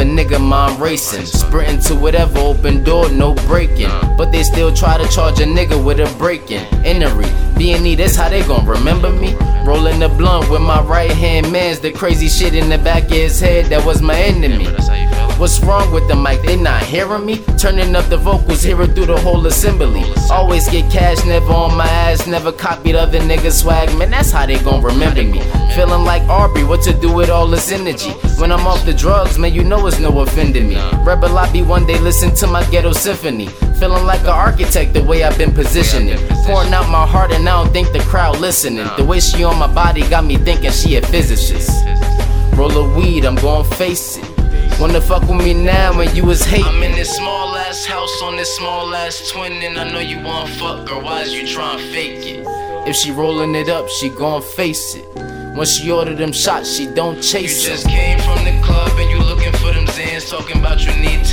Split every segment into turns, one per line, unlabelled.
I'm racing. Sprinting to whatever open door, no breaking. But they still try to charge a nigga with a breaking. Innery, B&E, that's how they gon' remember me. Rolling the blunt with my right hand man's the crazy shit in the back of his head that was my enemy. What's wrong with the mic? They not hearing me? Turning up the vocals, hear it through the whole assembly. Always get cash, never on my ass, never copied other niggas' swag. Man, that's how they gon' remember me. Feeling like Aubrey, what to do with all this energy? When I'm off the drugs, man, you know it's no offending me. Rebel Lobby one day listen to my ghetto symphony. Feeling like an architect the way I've been positioning. Pouring out my heart and I don't think the crowd listening. The way she on my body got me thinking she a physicist. Roll a weed, I'm gon' face it. Wanna fuck with me now when you was hating. I'm in this small ass house on this small ass twin, and I know you want fuck, girl. Why is you trying to fake it? If she rolling it up, she gon' face it. When she order them shots, she don't chase You just came from the club and you looking for them Zans, talking about you need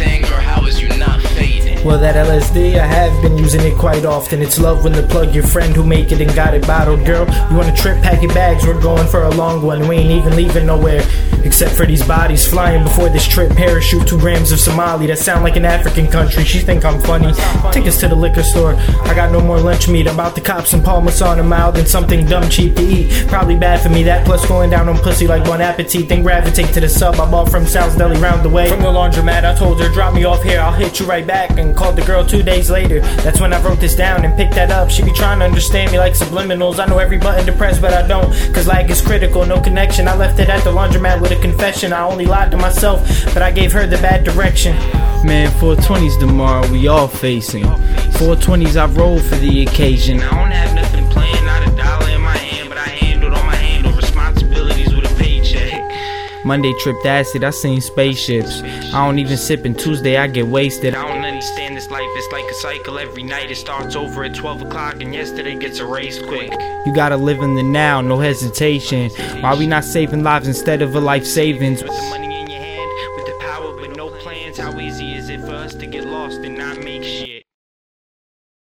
Well, that LSD, I have been using it quite often. It's love when the plug your friend who make it and got it bottled. Girl, you want a trip, pack your bags, we're going for a long one. We ain't even leaving nowhere. Except for these bodies flying before this trip. Parachute two grams of Somali that sound like an African country. She think I'm funny. Take us to the liquor store. I got no more lunch meat. I'm About the cops and Parmesan and mild and something dumb cheap to eat. Probably bad for me. That plus going down on pussy like one appetite. Then gravitate to the sub I bought from Sal's Deli round the way. From the laundromat, I told her drop me off here. I'll hit you right back. And called the girl two days later. That's when I wrote this down and picked that up. She be trying to understand me like subliminals. I know every button to press, but I don't. Cause lag is critical. No connection. I left it at the laundromat with a confession. I only lied to myself, but I gave her the bad direction.
Man, 420s tomorrow, we all facing. 420s, I roll for the occasion. I don't have nothing Monday tripped acid, I seen spaceships. I don't even sip, and Tuesday I get wasted. I don't understand this life, it's like a cycle every night. It starts over at 12 o'clock, and yesterday gets erased quick. You gotta live in the now, no hesitation. Why we not saving lives instead of a life savings? With the money
in your Hand, with the power but no plans, how easy is it for us to get lost and not make shit?